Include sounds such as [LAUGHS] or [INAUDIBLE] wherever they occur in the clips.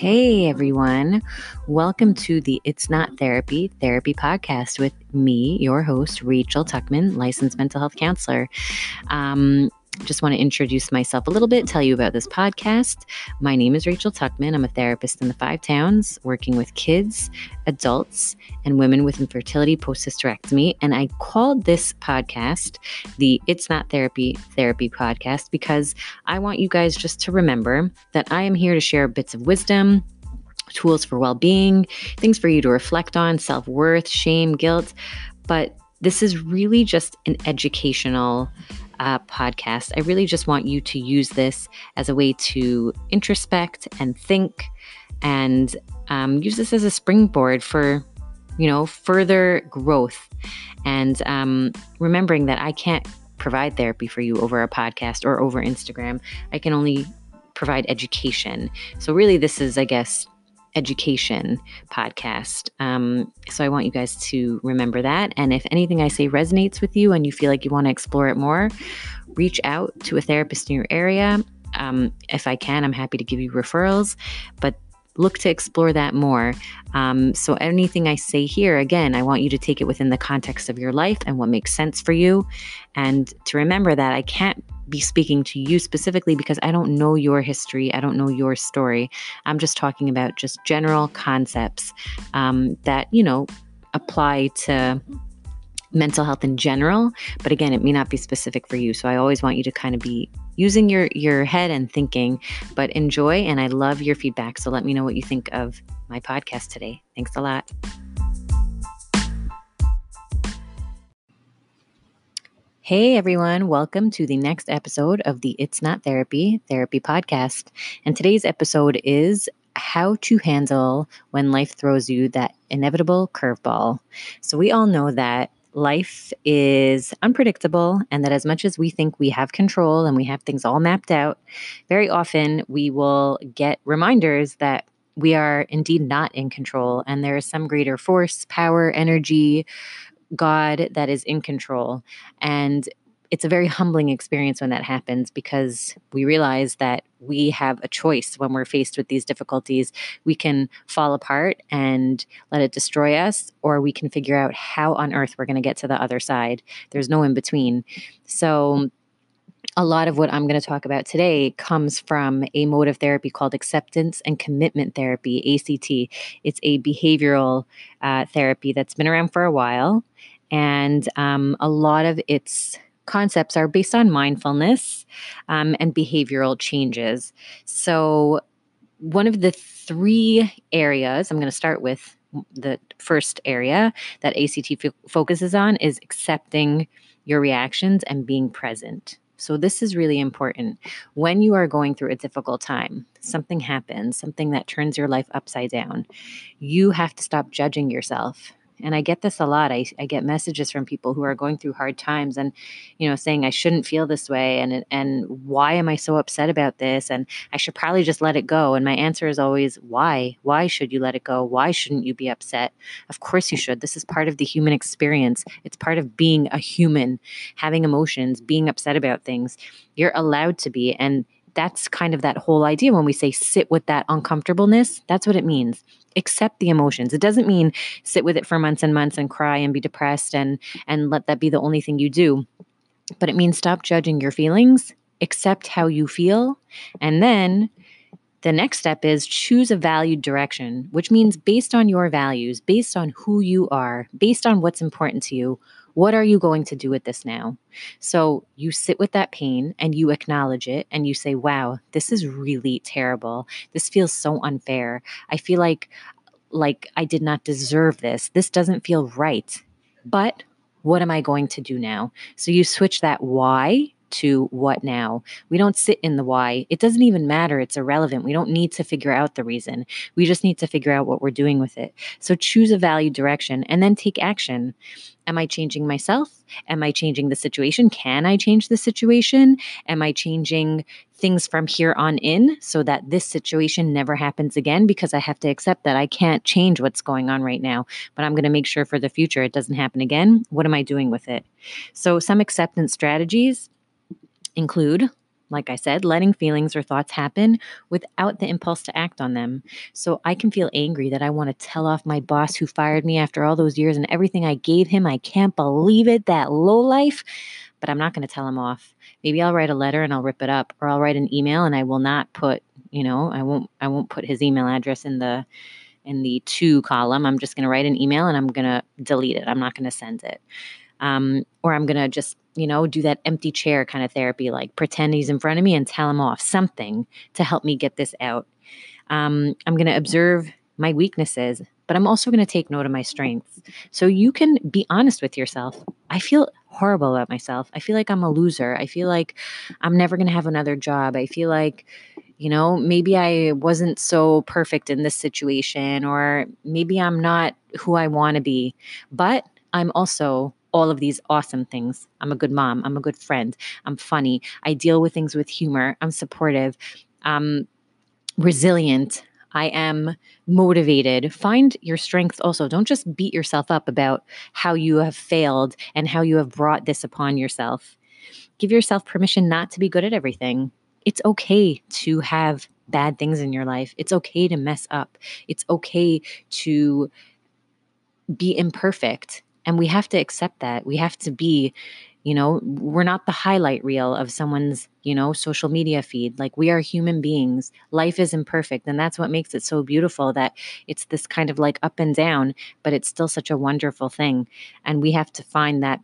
Hey everyone, welcome to the It's Not Therapy Therapy Podcast with me, your host, Rachel Tuckman, licensed mental health counselor. Um, just want to introduce myself a little bit, tell you about this podcast. My name is Rachel Tuckman. I'm a therapist in the five towns, working with kids, adults, and women with infertility post hysterectomy. And I called this podcast the It's Not Therapy Therapy Podcast because I want you guys just to remember that I am here to share bits of wisdom, tools for well being, things for you to reflect on, self worth, shame, guilt. But this is really just an educational uh, podcast. I really just want you to use this as a way to introspect and think and um, use this as a springboard for, you know, further growth. And um, remembering that I can't provide therapy for you over a podcast or over Instagram. I can only provide education. So, really, this is, I guess, education podcast. Um, so I want you guys to remember that. And if anything I say resonates with you and you feel like you want to explore it more, reach out to a therapist in your area. Um, if I can, I'm happy to give you referrals, but look to explore that more. Um, so anything I say here, again, I want you to take it within the context of your life and what makes sense for you. And to remember that I can't be speaking to you specifically because I don't know your history. I don't know your story. I'm just talking about just general concepts um, that, you know, apply to mental health in general but again it may not be specific for you so i always want you to kind of be using your your head and thinking but enjoy and i love your feedback so let me know what you think of my podcast today thanks a lot Hey everyone, welcome to the next episode of the It's Not Therapy Therapy podcast. And today's episode is how to handle when life throws you that inevitable curveball. So, we all know that life is unpredictable and that as much as we think we have control and we have things all mapped out, very often we will get reminders that we are indeed not in control and there is some greater force, power, energy, God that is in control. And it's a very humbling experience when that happens because we realize that we have a choice when we're faced with these difficulties. We can fall apart and let it destroy us, or we can figure out how on earth we're going to get to the other side. There's no in between. So, a lot of what I'm going to talk about today comes from a mode of therapy called acceptance and commitment therapy, ACT. It's a behavioral uh, therapy that's been around for a while. And um, a lot of its concepts are based on mindfulness um, and behavioral changes. So, one of the three areas I'm going to start with the first area that ACT f- focuses on is accepting your reactions and being present. So, this is really important. When you are going through a difficult time, something happens, something that turns your life upside down, you have to stop judging yourself and i get this a lot. I, I get messages from people who are going through hard times and you know saying i shouldn't feel this way and and why am i so upset about this? And i should probably just let it go. And my answer is always why? Why should you let it go? Why shouldn't you be upset? Of course you should. This is part of the human experience. It's part of being a human having emotions being upset about things. You're allowed to be and that's kind of that whole idea when we say sit with that uncomfortableness that's what it means accept the emotions. It doesn't mean sit with it for months and months and cry and be depressed and and let that be the only thing you do. But it means stop judging your feelings, accept how you feel, and then the next step is choose a valued direction, which means based on your values, based on who you are, based on what's important to you, what are you going to do with this now? So you sit with that pain and you acknowledge it and you say, wow, this is really terrible. This feels so unfair. I feel like like I did not deserve this. This doesn't feel right. But what am I going to do now? So you switch that why to what now. We don't sit in the why. It doesn't even matter. It's irrelevant. We don't need to figure out the reason. We just need to figure out what we're doing with it. So choose a value direction and then take action. Am I changing myself? Am I changing the situation? Can I change the situation? Am I changing things from here on in so that this situation never happens again? Because I have to accept that I can't change what's going on right now, but I'm going to make sure for the future it doesn't happen again. What am I doing with it? So, some acceptance strategies include like I said, letting feelings or thoughts happen without the impulse to act on them. So I can feel angry that I want to tell off my boss who fired me after all those years and everything I gave him. I can't believe it, that low life. But I'm not going to tell him off. Maybe I'll write a letter and I'll rip it up, or I'll write an email and I will not put, you know, I won't I won't put his email address in the in the to column. I'm just going to write an email and I'm going to delete it. I'm not going to send it. Um, or I'm going to just, you know, do that empty chair kind of therapy, like pretend he's in front of me and tell him off something to help me get this out. Um, I'm going to observe my weaknesses, but I'm also going to take note of my strengths. So you can be honest with yourself. I feel horrible about myself. I feel like I'm a loser. I feel like I'm never going to have another job. I feel like, you know, maybe I wasn't so perfect in this situation, or maybe I'm not who I want to be. But I'm also all of these awesome things. I'm a good mom. I'm a good friend. I'm funny. I deal with things with humor. I'm supportive. I'm resilient. I am motivated. Find your strengths also. Don't just beat yourself up about how you have failed and how you have brought this upon yourself. Give yourself permission not to be good at everything. It's okay to have bad things in your life. It's okay to mess up. It's okay to be imperfect. And we have to accept that. We have to be, you know, we're not the highlight reel of someone's, you know, social media feed. Like we are human beings. Life is imperfect. And that's what makes it so beautiful that it's this kind of like up and down, but it's still such a wonderful thing. And we have to find that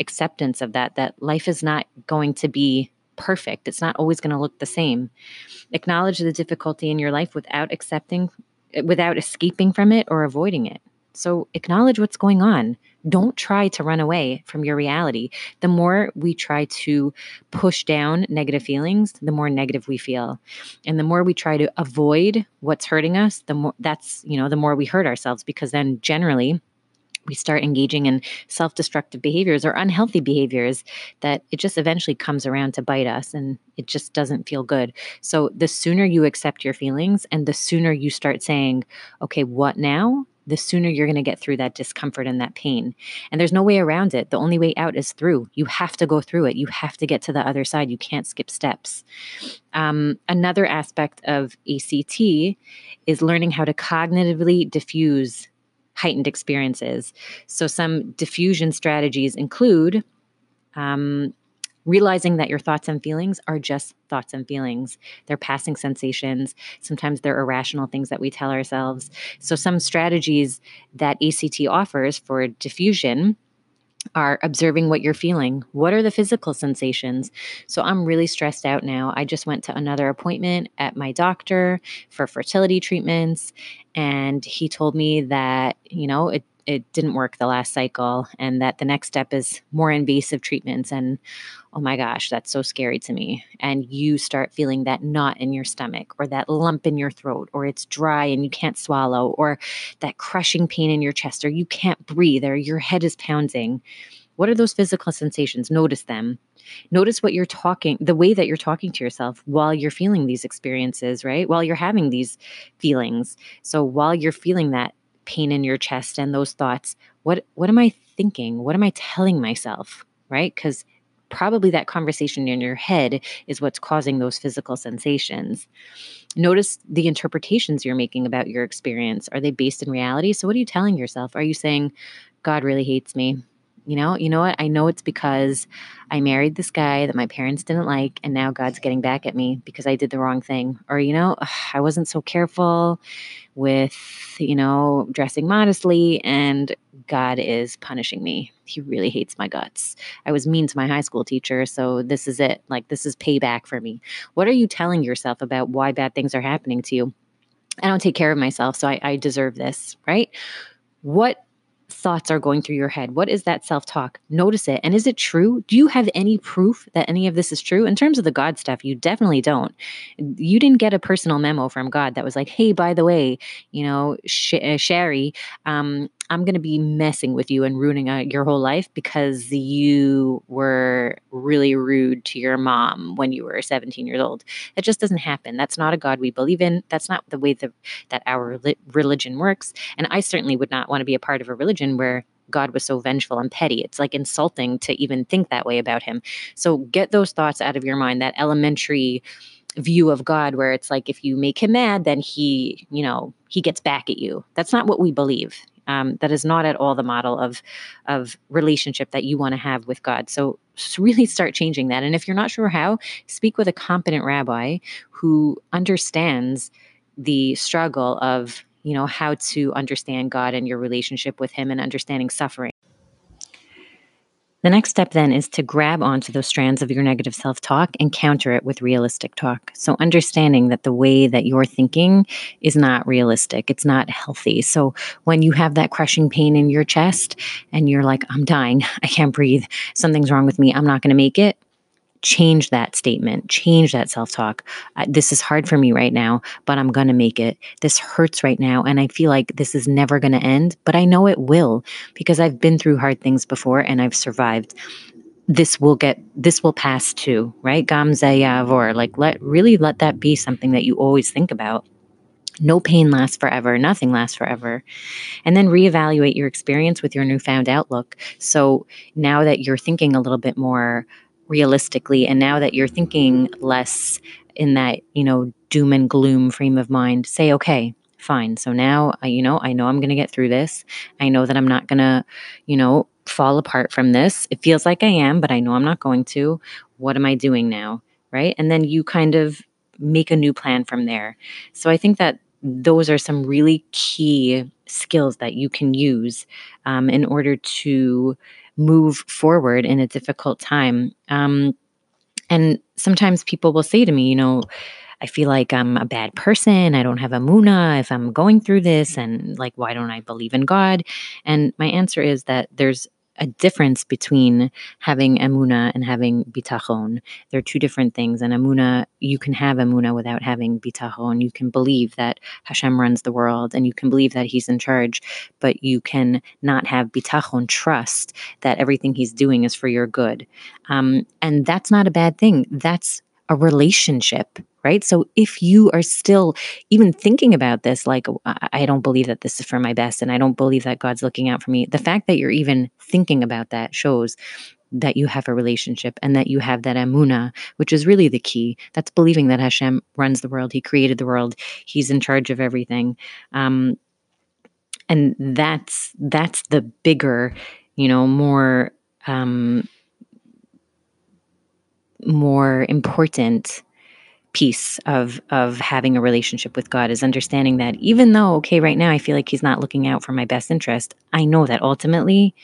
acceptance of that, that life is not going to be perfect. It's not always going to look the same. Acknowledge the difficulty in your life without accepting, without escaping from it or avoiding it. So acknowledge what's going on. Don't try to run away from your reality. The more we try to push down negative feelings, the more negative we feel. And the more we try to avoid what's hurting us, the more that's, you know, the more we hurt ourselves because then generally we start engaging in self destructive behaviors or unhealthy behaviors that it just eventually comes around to bite us and it just doesn't feel good. So, the sooner you accept your feelings and the sooner you start saying, okay, what now? The sooner you're going to get through that discomfort and that pain. And there's no way around it. The only way out is through. You have to go through it. You have to get to the other side. You can't skip steps. Um, another aspect of ACT is learning how to cognitively diffuse heightened experiences. So, some diffusion strategies include um, realizing that your thoughts and feelings are just thoughts and feelings. They're passing sensations. Sometimes they're irrational things that we tell ourselves. So, some strategies that ACT offers for diffusion are observing what you're feeling. What are the physical sensations? So I'm really stressed out now. I just went to another appointment at my doctor for fertility treatments and he told me that, you know, it it didn't work the last cycle and that the next step is more invasive treatments. And oh my gosh that's so scary to me. And you start feeling that knot in your stomach or that lump in your throat or it's dry and you can't swallow or that crushing pain in your chest or you can't breathe or your head is pounding. What are those physical sensations? Notice them. Notice what you're talking the way that you're talking to yourself while you're feeling these experiences right? While you're having these feelings. So while you're feeling that pain in your chest and those thoughts what what am i thinking? What am i telling myself right? Because probably that conversation in your head is what's causing those physical sensations. Notice the interpretations you're making about your experience. Are they based in reality? So what are you telling yourself? Are you saying god really hates me you know, you know what? I know it's because I married this guy that my parents didn't like, and now God's getting back at me because I did the wrong thing. Or, you know, I wasn't so careful with, you know, dressing modestly, and God is punishing me. He really hates my guts. I was mean to my high school teacher, so this is it. Like, this is payback for me. What are you telling yourself about why bad things are happening to you? I don't take care of myself, so I, I deserve this, right? What thoughts are going through your head? What is that self talk? Notice it. And is it true? Do you have any proof that any of this is true? In terms of the God stuff, you definitely don't. You didn't get a personal memo from God that was like, hey, by the way, you know, Sh- uh, Sherry, um, I'm going to be messing with you and ruining uh, your whole life because you were really rude to your mom when you were 17 years old. That just doesn't happen. That's not a God we believe in. That's not the way the, that our religion works. And I certainly would not want to be a part of a religion where God was so vengeful and petty. It's like insulting to even think that way about him. So get those thoughts out of your mind, that elementary view of God where it's like if you make him mad, then he, you know, he gets back at you. That's not what we believe. Um, that is not at all the model of of relationship that you want to have with God. So really start changing that. And if you're not sure how, speak with a competent rabbi who understands the struggle of you know how to understand God and your relationship with Him and understanding suffering. The next step then is to grab onto those strands of your negative self talk and counter it with realistic talk. So, understanding that the way that you're thinking is not realistic, it's not healthy. So, when you have that crushing pain in your chest and you're like, I'm dying, [LAUGHS] I can't breathe, something's wrong with me, I'm not going to make it, change that statement, change that self talk. This is hard for me right now, but I'm going to make it. This hurts right now. And I feel like this is never going to end, but I know it will because I've been through hard things before and I've survived. This will get, this will pass too, right? Gam zeh ya'avor. Like, let really let that be something that you always think about. No pain lasts forever. Nothing lasts forever. And then reevaluate your experience with your newfound outlook. So now that you're thinking a little bit more realistically and now that you're thinking less in that you know doom and gloom frame of mind say okay fine. So now you know i know i'm going to get through this. I know that i'm not going to you know fall apart from this. It feels like i am but i know i'm not going to. What am i doing now? Right? And then you kind of make a new plan from there. So i think that those are some really key skills that you can use um, in order to move forward in a difficult time. Um, and sometimes people will say to me, you know, I feel like I'm a bad person. I don't have emunah if I'm going through this. And like, why don't I believe in God? And my answer is that there's a difference between having emuna and having bitachon. They're two different things. And emuna, you can have emuna without having bitachon. You can believe that Hashem runs the world, and you can believe that He's in charge, but you can not have bitachon, trust that everything He's doing is for your good. Um, and that's not a bad thing. That's a relationship right? So if you are still even thinking about this, like, I don't believe that this is for my best and I don't believe that God's looking out for me, the fact that you're even thinking about that shows that you have a relationship and that you have that emuna, which is really the key. That's believing that Hashem runs the world. He created the world. He's in charge of everything. Um, and that's that's the bigger, you know, more um, more important piece of of having a relationship with God is understanding that even though okay right now I feel like he's not looking out for my best interest I know that ultimately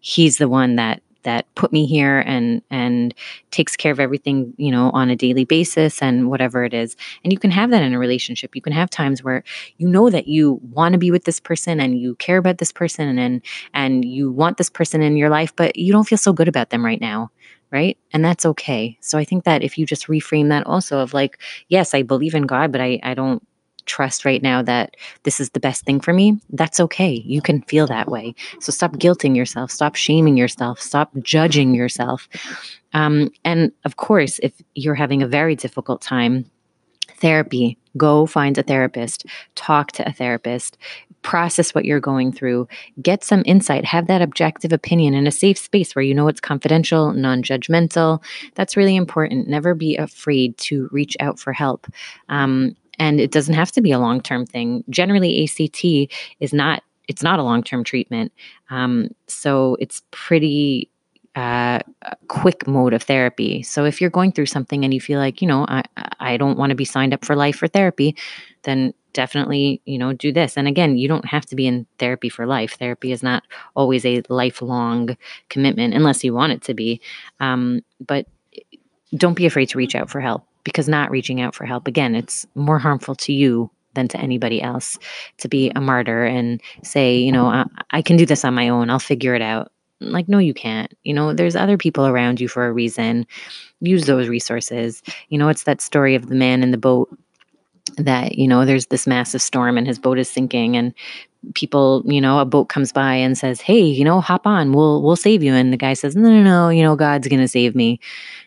he's the one that that put me here and and takes care of everything you know on a daily basis and whatever it is. And you can have that in a relationship. You can have times where you know that you want to be with this person and you care about this person and and you want this person in your life but you don't feel so good about them right now right? And that's okay. So I think that if you just reframe that also of like, yes, I believe in God, but I, I don't trust right now that this is the best thing for me, that's okay. You can feel that way. So stop guilting yourself, stop shaming yourself, stop judging yourself. Um, and of course, if you're having a very difficult time, therapy, go find a therapist, talk to a therapist, process what you're going through, get some insight, have that objective opinion in a safe space where you know it's confidential, non judgmental. That's really important. Never be afraid to reach out for help. Um, and it doesn't have to be a long term thing. Generally, ACT is not. It's not a long term treatment. Um, so it's pretty uh, quick mode of therapy. So if you're going through something and you feel like, you know, I, I don't want to be signed up for life for therapy, then definitely, you know, do this. And again, you don't have to be in therapy for life. Therapy is not always a lifelong commitment unless you want it to be. Um, but don't be afraid to reach out for help because not reaching out for help, again, it's more harmful to you than to anybody else to be a martyr and say, you know, I, I can do this on my own. I'll figure it out like no you can't you know there's other people around you for a reason use those resources you know it's that story of the man in the boat that you know there's this massive storm and his boat is sinking and people you know a boat comes by and says hey you know hop on. We'll we'll save you. And the guy says no no no you know god's gonna save me.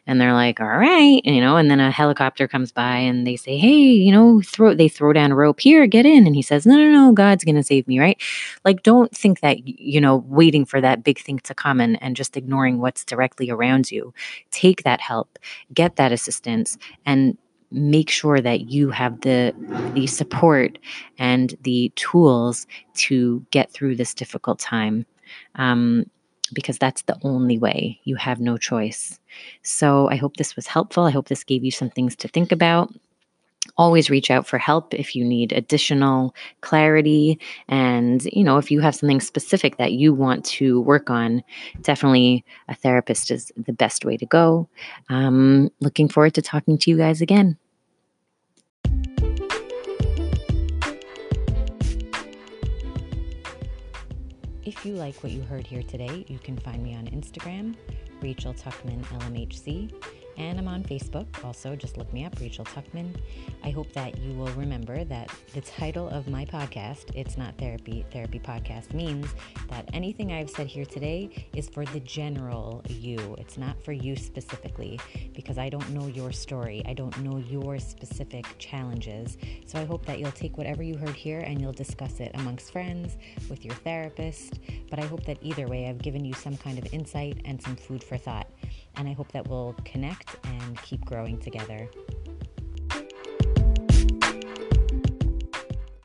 And they're like all right and, you know and then a helicopter comes by and they say hey you know throw they throw down a rope here get in. And he says no no no god's gonna save me right? Like don't think that you know waiting for that big thing to come and, and just ignoring what's directly around you. Take that help get that assistance and make sure that you have the the support and the tools to get through this difficult time um, because that's the only way. You have no choice. So i hope this was helpful. I hope this gave you some things to think about always reach out for help if you need additional clarity. And you know if you have something specific that you want to work on definitely a therapist is the best way to go. Um, looking forward to talking to you guys again. If you like what you heard here today, you can find me on Instagram, Rachel Tuckman LMHC, and I'm on Facebook. Also, just look me up, Rachel Tuckman. I hope that you will remember that the title of my podcast, It's Not Therapy, Therapy Podcast, means that anything I've said here today is for the general you. It's not for you specifically because I don't know your story. I don't know your specific challenges. So I hope that you'll take whatever you heard here and you'll discuss it amongst friends, with your therapist. But I hope that either way, I've given you some kind of insight and some food for thought and I hope that we'll connect and keep growing together.